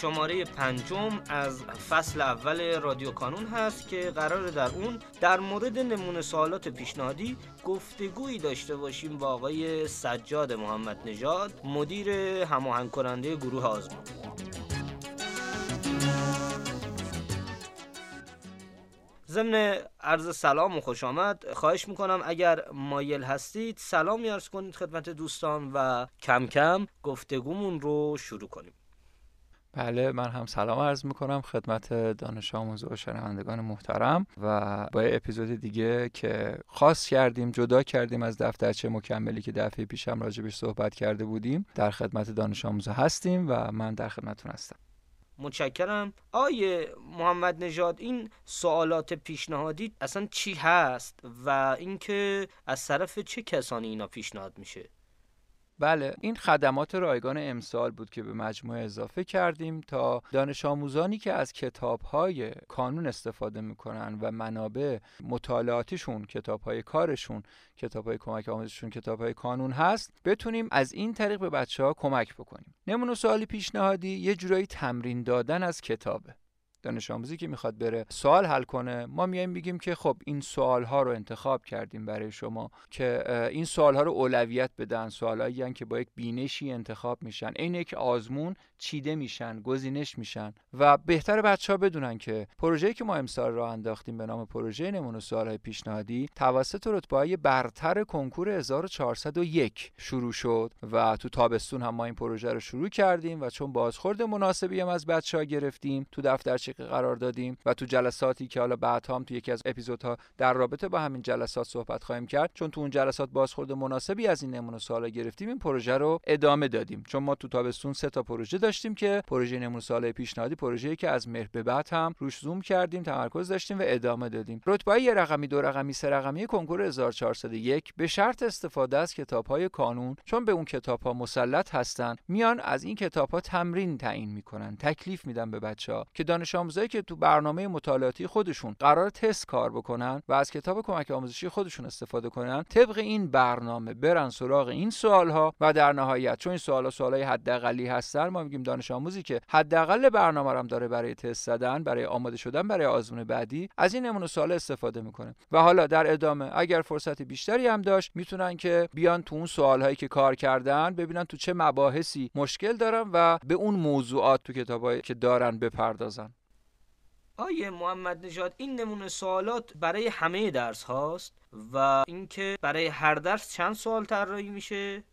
شماره پنجم از فصل اول رادیو کانون هست که قرار در اون در مورد نمونه سوالات پیشنهادی گفتگویی داشته باشیم با آقای سجاد محمد نژاد مدیر هماهنگ کننده گروه آزمون. ضمن عرض سلام و خوش آمد. خواهش می‌کنم اگر مایل هستید سلام ارز کنید خدمت دوستان و کم کم گفتگومون رو شروع کنیم. بله من هم سلام عرض می‌کنم خدمت دانش آموز و شنوندگان محترم و با اپیزود دیگه که خاص کردیم جدا کردیم از دفترچه مکملی که دفعه پیشم راجبش صحبت کرده بودیم در خدمت دانش آموز هستیم و من در خدمتتون هستم. متشکرم. آیه محمد نژاد این سوالات پیشنهادی اصلا چی هست و اینکه از طرف چه کسانی اینا پیشنهاد میشه؟ بله این خدمات رایگان امسال بود که به مجموعه اضافه کردیم تا دانش آموزانی که از کتاب های کانون استفاده می‌کنن و منابع مطالعاتیشون کتاب های کارشون کتاب های کمک آموزششون کتاب های کانون هست بتونیم از این طریق به بچه ها کمک بکنیم. نمونه سوالی پیشنهادی یه جورایی تمرین دادن از کتابه. دانش آموزی که می‌خواد بره سوال حل کنه ما میایم میگیم که خب این سوال ها رو انتخاب کردیم برای شما که این سوال ها رو اولویت بدن سوالایی که با یک بینشی انتخاب میشن. این یک آزمون چیده میشن گزینش میشن و بهتر بچه ها بدونن که پروژه‌ای که ما امسال راه انداختیم به نام پروژه نمونه سوالهای پیشنهادی توسط رتبه برتر کنکور 1401 شروع شد و تو تابستون هم ما این پروژه رو شروع کردیم و چون بازخورد مناسبی هم از بچه ها گرفتیم تو دفترچه قرار دادیم و تو جلساتی که حالا بعد هم تو یکی از اپیزودها در رابطه با همین جلسات صحبت خواهیم کرد چون تو اون جلسات بازخورد مناسبی از این نمونه سوالا گرفتیم این پروژه رو ادامه دادیم. چون ما تو تابستون سه تا پروژه داشتیم که پروژه نمونه سوال پیشنهادی پروژه‌ای که از مهر به بعد هم روش زوم کردیم تمرکز داشتیم و ادامه دادیم. رتبه یه رقمی دو رقمی سه رقمی کنکور 1401 به شرط استفاده از کتاب‌های کانون چون به اون کتاب‌ها مسلط هستن میان از این کتاب‌ها تمرین تعیین می‌کنن تکلیف میدن به بچه‌ها که دانش آموزایی که تو برنامه مطالعاتی خودشون قرار تست کار بکنن و از کتاب کمک آموزشی خودشون استفاده کنن طبق این برنامه برن سراغ این سوال‌ها و در نهایت چون این سوال‌ها سوالای حداقلی هستن ما دانش آموزی که حداقل برنامه رو داره برای تست زدن برای آماده شدن برای آزمون بعدی از این نمونه سوال استفاده می‌کنه. و حالا در ادامه اگر فرصت بیشتری هم داشت می‌تونن که بیان تو اون سوال هایی که کار کردن ببینن تو چه مباحثی مشکل دارن و به اون موضوعات تو کتابایی که دارن بپردازن. آیه محمد نژاد این نمونه سوالات برای همه درس هاست و اینکه برای هر درس چند سوال طراحی میشه؟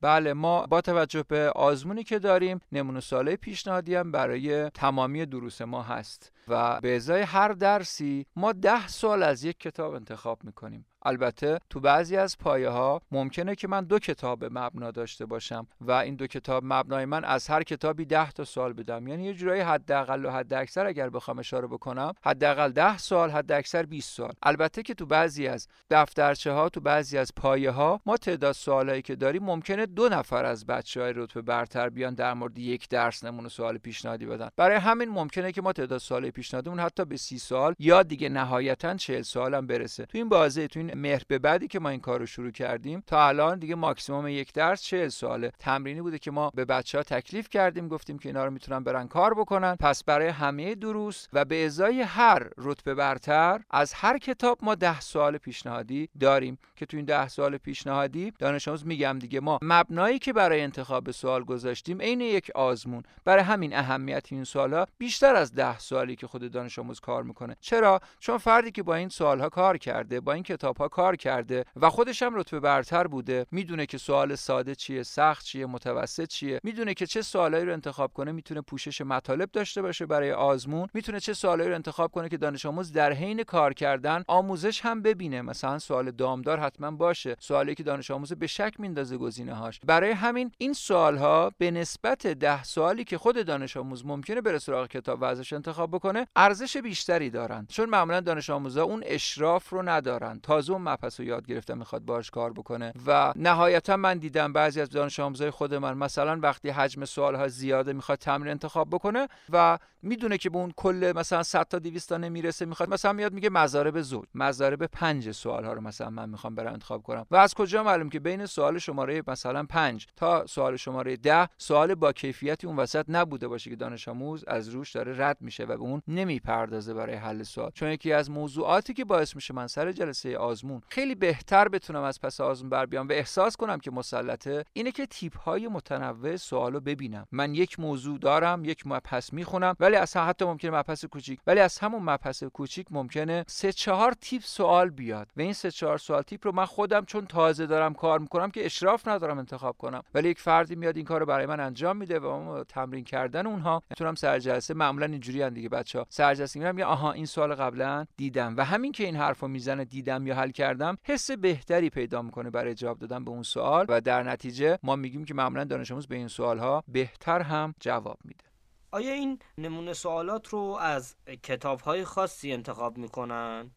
بله ما با توجه به آزمونی که داریم نمونه ساله پیشنهادی هم برای تمامی دروس ما هست و به ازای هر درسی ما ده سال از یک کتاب انتخاب می‌کنیم. البته تو بعضی از پایه ها ممکنه که من دو کتاب مبنا داشته باشم و این دو کتاب مبنای من از هر کتابی ده تا سال بدم. یعنی یه جورایی حداقل و حد اکثر اگر بخوام اشاره بکنم حداقل ده سال حد اکثر 20 سال البته که تو بعضی از دفترچه ها تو بعضی از پایه ها ما تعداد سوالایی که داریم ممکنه دو نفر از بچه های رتبه برتر بیان در مورد یک درس نمونه سوال پیشنهادی بدن. برای همین ممکنه که ما تعداد سوال پیشنهادیمون حتی به سی سال یا دیگه نهایتا 40 سال هم برسه. تو این بازه تو این مهر به بعدی که ما این کار رو شروع کردیم تا الان دیگه ماکسیموم یک درس 40 ساله. تمرینی بوده که ما به بچه ها تکلیف کردیم گفتیم که اینا رو می‌تونن برن کار بکنن. پس برای همه دروس و به ازای هر رتبه برتر از هر کتاب ما ده سوال پیشنهادی داریم. که تو این ده سوال پیشنهادی دانش آموز میگم دیگه ما مبنایی که برای انتخاب سوال گذاشتیم عین یک آزمون. برای همین اهمیت این سوالا بیشتر از ده سوالی که خود دانش آموز کار می‌کنه. چرا؟ چون فردی که با این سوال ها کار کرده با این کتاب کار کرده و خودش هم رتبه برتر بوده. می‌دونه که سوال ساده چیه سخت چیه متوسط چیه. می‌دونه که چه سوالایی رو انتخاب کنه می‌تونه پوشش مطالب داشته باشه برای آزمون. می‌تونه چه سوالایی رو انتخاب کنه که دانش آموز در حین کار کردن آموزش هم ببینه. مثلا سوال دامدار حتما باشه. سوالی که دانش آموز به شک میندازه گزینه هاش برای همین این سوال ها به نسبت ده سوالی که خود دانش آموز ممکنه بره سراغ کتاب و ازش انتخاب بکنه ارزش بیشتری دارن چون معمولا دانش آموزا اون اشراف رو ندارن تازه اون مبحث رو یاد گرفته می‌خواد باش کار بکنه. و نهایتا من دیدم بعضی از دانش آموزای خود من مثلا وقتی حجم سوال ها زیاده می‌خواد تمرین انتخاب بکنه و می‌دونه که به اون کل مثلا 100 تا 200 تا نمی‌رسه می‌خواد مثلا میاد میگه مضارب زوج مضارب پنج سوال ها رو مثلا من می‌خوام برم انتخاب کنم. و از کجا معلوم که بین سوال شماره مثلا 5 تا سوال شماره 10 سوال با کیفیتی اون وسط نبوده باشه که دانش آموز از روش داره رد میشه و به اون نمی‌پردازه برای حل سوال. چون یکی از موضوعاتی که باعث میشه من سر جلسه آزمون خیلی بهتر بتونم از پس آزمون بر بیام و احساس کنم که مسلطه اینه که تیپ های متنوع سوالو ببینم. من یک موضوع دارم یک مبحث می‌خونم ولی اصلا حتی ممکنه مبحث کوچیک ولی از همون مبحث کوچیک ممکنه سه چهار تیپ سوال بیاد. و این سه چهار سوال تیپ رو من خودم چون تازه دارم کار می‌کنم که اشراف ندارم انتخاب کنم. ولی یک فردی میاد این کار رو برای من انجام میده و تمرین کردن اونها می‌تونم سر جلسه معمولا اینجوری دیگه بچا سر جلسه میرم یا آها این سوال قبلا دیدم. و همین که این حرفو می‌زنه دیدم یا حل کردم حس بهتری پیدا می‌کنه برای جواب دادن به اون سوال و در نتیجه ما میگیم که معمولا دانش آموز به این سوال ها بهتر هم جواب میده آیا این نمونه سوالات رو از کتاب های خاصی انتخاب می‌کنن؟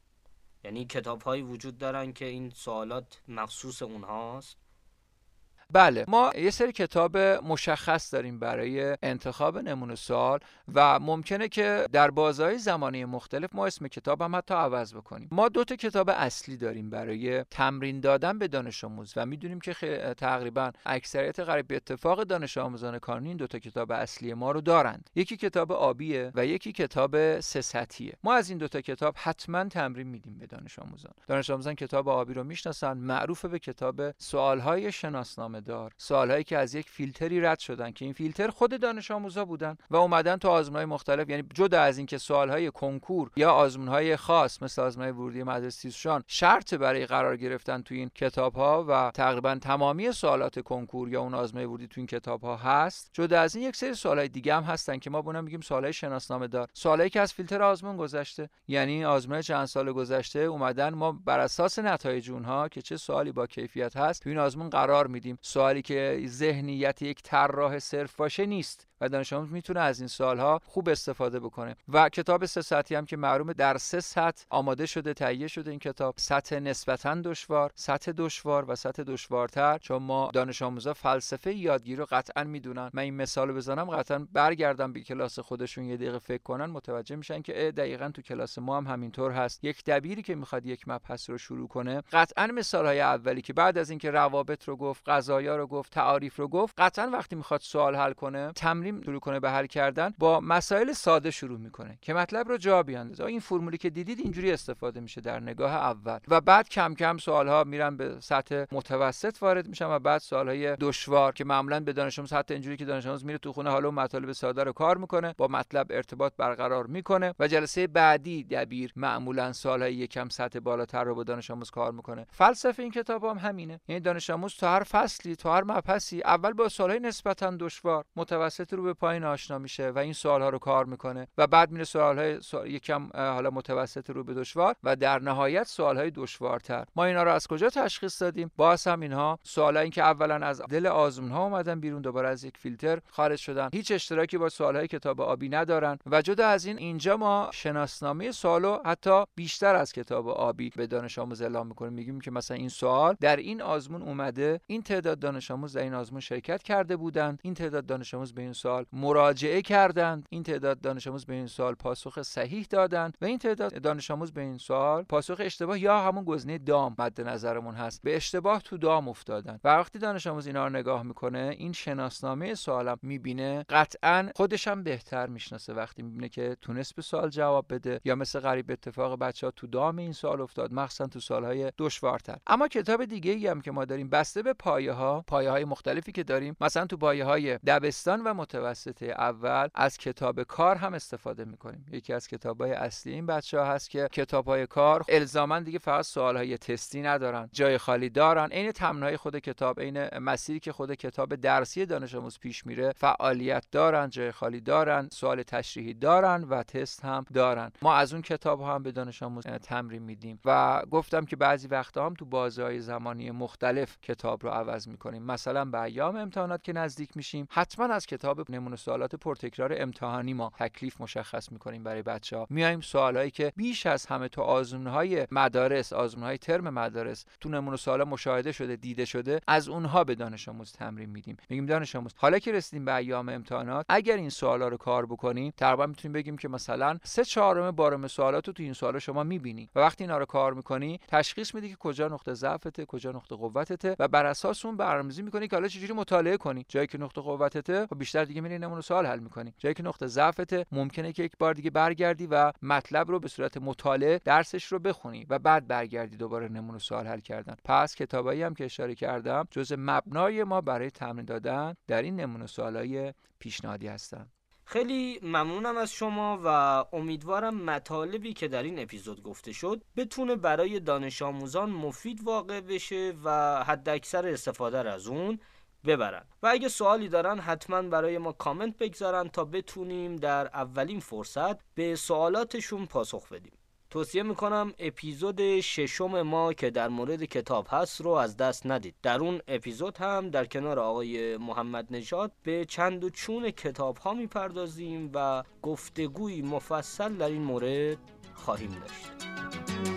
یعنی کتاب هایی وجود دارن که این سوالات مخصوص اونهاست؟ بله ما یه سری کتاب مشخص داریم برای انتخاب نمونه سوال و ممکنه که در بازهای زمانی مختلف ما اسم کتاب هم حتی عوض بکنیم. ما دو تا کتاب اصلی داریم برای تمرین دادن به دانش آموز و می‌دونیم که تقریبا اکثریت قریب به اتفاق دانش آموزان کانونی این دو تا کتاب اصلی ما رو دارند. یکی کتاب آبیه و یکی کتاب سه سطحیه. ما از این دو تا کتاب حتما تمرین میدیم به دانش آموزان. دانش آموزان کتاب آبی رو می‌شناسن معروف به کتاب سوالهای شناسنامه دار سوالهایی که از یک فیلتری رد شدن که این فیلتر خود دانش آموزا بودن و اومدن تو آزمونهای مختلف یعنی جدا از اینکه سوالهای کنکور یا آزمونهای خاص مثل آزمون ورودی مدرسه شان شرط برای قرار گرفتن تو این کتاب ها و تقریبا تمامی سوالات کنکور یا اون آزمون ورودی تو این کتاب ها هست جدا از این یک سری سوالهای دیگه هم هستن که ما بونم میگیم سوالهای شناسنامه دار سوالایی که از فیلتر آزمون گذشته یعنی آزمون چند سال گذشته اومدن ما بر اساس نتایج اونها که چه سوالی با کیفیت هست تو این آزمون قرار میدیم. سوالی که ذهنیت یک طراح صرف باشه نیست و دانش آموز می‌تونه از این سالها خوب استفاده بکنه. و کتاب سه سطحی هم که معلومه در سه سطح آماده شده تهیه شده این کتاب. سطح نسبتا دشوار سطح دشوار و سطح دشوارتر چون ما دانش آموزا فلسفه یادگیری رو قطعا می‌دونن. من این مثال بزنم قطعا برگردم به کلاس خودشون یه دقیقه فکر کنن. متوجه میشن که دقیقا تو کلاس ما هم همینطور هست. یک دبیری که می‌خواد یک مبحث رو شروع کنه قطعا مثال های اولی که بعد از اینکه روابط رو گفت قضایا رو گفت تعاریف رو گفت. قطعا وقتی می‌خواد سوال حل کنه تمرین شروع کنه به حل کردن با مسائل ساده شروع می‌کنه که مطلب رو جا بیاندازه. این فرمولی که دیدید اینجوری استفاده میشه در نگاه اول و بعد کم کم سوال ها میرن به سطح متوسط وارد میشن و بعد سوال های دشوار که معمولا به دانش آموز حتی اینجوری که دانش آموز میره تو خونه حالا مطالب ساده رو کار می‌کنه با مطلب ارتباط برقرار می‌کنه و جلسه بعدی دبیر معمولا سوال های یکم سطح بالاتر رو با دانش آموز کار می‌کنه. فلسفه این کتاب هم همینه. یعنی دانش آموز تو هر فصلی تو هر مبحثی. اول با سوالای نسبتا دشوار متوسط رو به پایین آشنا میشه و این سوال ها رو کار می‌کنه و بعد میره سوال های سوال... یکم حالا متوسط رو به دشوار و در نهایت سوال های دشوارتر. ما اینا رو از کجا تشخیص دادیم؟ باز هم اینها سوالایی که اولا از دل آزمون ها اومدن بیرون دوباره از یک فیلتر خارج شدن. هیچ اشتراکی با سوال های کتاب آبی ندارن و جدا از این اینجا ما شناسنامه سوالو حتی بیشتر از کتاب آبی به دانش آموز اعلام می‌کنیم. میگیم که مثلا این سوال در این آزمون اومده این تعداد دانش آموز در این آزمون شرکت کرده بودند. این تعداد دانش آموز به این سوال مراجعه کردند. این تعداد دانش آموز به این سوال پاسخ صحیح دادند و این تعداد دانش آموز به این سوال پاسخ اشتباه یا همون گزینه دام مد نظرمون هست. به اشتباه تو دام افتادن و وقتی دانش آموز اینا رو نگاه می‌کنه این شناسنامه سوالم می‌بینه. قطعا خودش هم بهتر می‌شناسه وقتی می‌بینه که تونست به سوال جواب بده یا مثل غریب اتفاق بچه تو دام این سوال افتاد مخصوصا تو سالهای دشوارتر. اما کتاب دیگه ای هم که ما داریم بسته به پایه ها پایه های مختلفی که داریم. مثلا تو پایه های دبستان و متوسطه اول از کتاب کار هم استفاده می‌کنیم. یکی از کتاب های اصلی این بچه ها هست که کتاب های کار الزاما دیگه فقط سوال های تستی ندارن جای خالی دارن. عین تمنای خود کتاب عین مسیری که خود کتاب درسی دانش آموز پیش میره فعالیت دارن جای خالی دارن سوال تشریحی دارن و تست هم دارن. ما از اون کتاب هم به دانش آموز تمرین میدیم. و گفتم که بعضی وقتا هم تو بازه زمانی مختلف کتاب رو عوض می‌کنیم. مثلا به ایام امتحانات که نزدیک میشیم حتما از کتاب نمونه سوالات پرتکرار امتحانی ما تکلیف مشخص می‌کنیم برای بچه ها میایم سوالایی که بیش از همه تو آزمونهای مدارس آزمونهای ترم مدارس تو نمونه سوالا مشاهده شده دیده شده از اونها به دانش آموز تمرین میدیم. میگیم دانش آموز حالا که رسیدیم به ایام امتحانات اگر این سوالا رو کار بکنیم تقریبا می‌تونیم بگیم که مثلا سه چهارم بارم سوالات تو این سوالا شما می‌بینی و وقتی اینا رو کار می‌کنی تشخیص میدی که کجا نقطه ضعفته کجا نقطه قوتته و بر اساس اون برنامه‌ریزی می‌کنی که حالا چجوری مطالعه کنی؟ جایی که نقطه قوتته خب بیشتر دیگه میری نمونه سوال حل می‌کنی. جایی که نقطه ضعفته ممکنه که یک بار دیگه برگردی و مطلب رو به صورت مطالعه درسش رو بخونی و بعد برگردی دوباره نمونه سوال حل کردن. پس کتابایی هم که اشاره کردم جزء مبنای ما برای تمرین دادن در این نمونه سوالای پیشنهادی هستن. خیلی ممنونم از شما و امیدوارم مطالبی که در این اپیزود گفته شد بتونه برای دانش آموزان مفید واقع بشه و حد اکثر استفاده از اون ببرن. و اگه سوالی دارن حتما برای ما کامنت بگذارن تا بتونیم در اولین فرصت به سوالاتشون پاسخ بدیم. توصیه می‌کنم اپیزود ششم ما که در مورد کتاب هست رو از دست ندید. در اون اپیزود هم در کنار آقای محمد نژاد به چند و چون کتاب ها می‌پردازیم و گفتگوی مفصل در این مورد خواهیم داشت.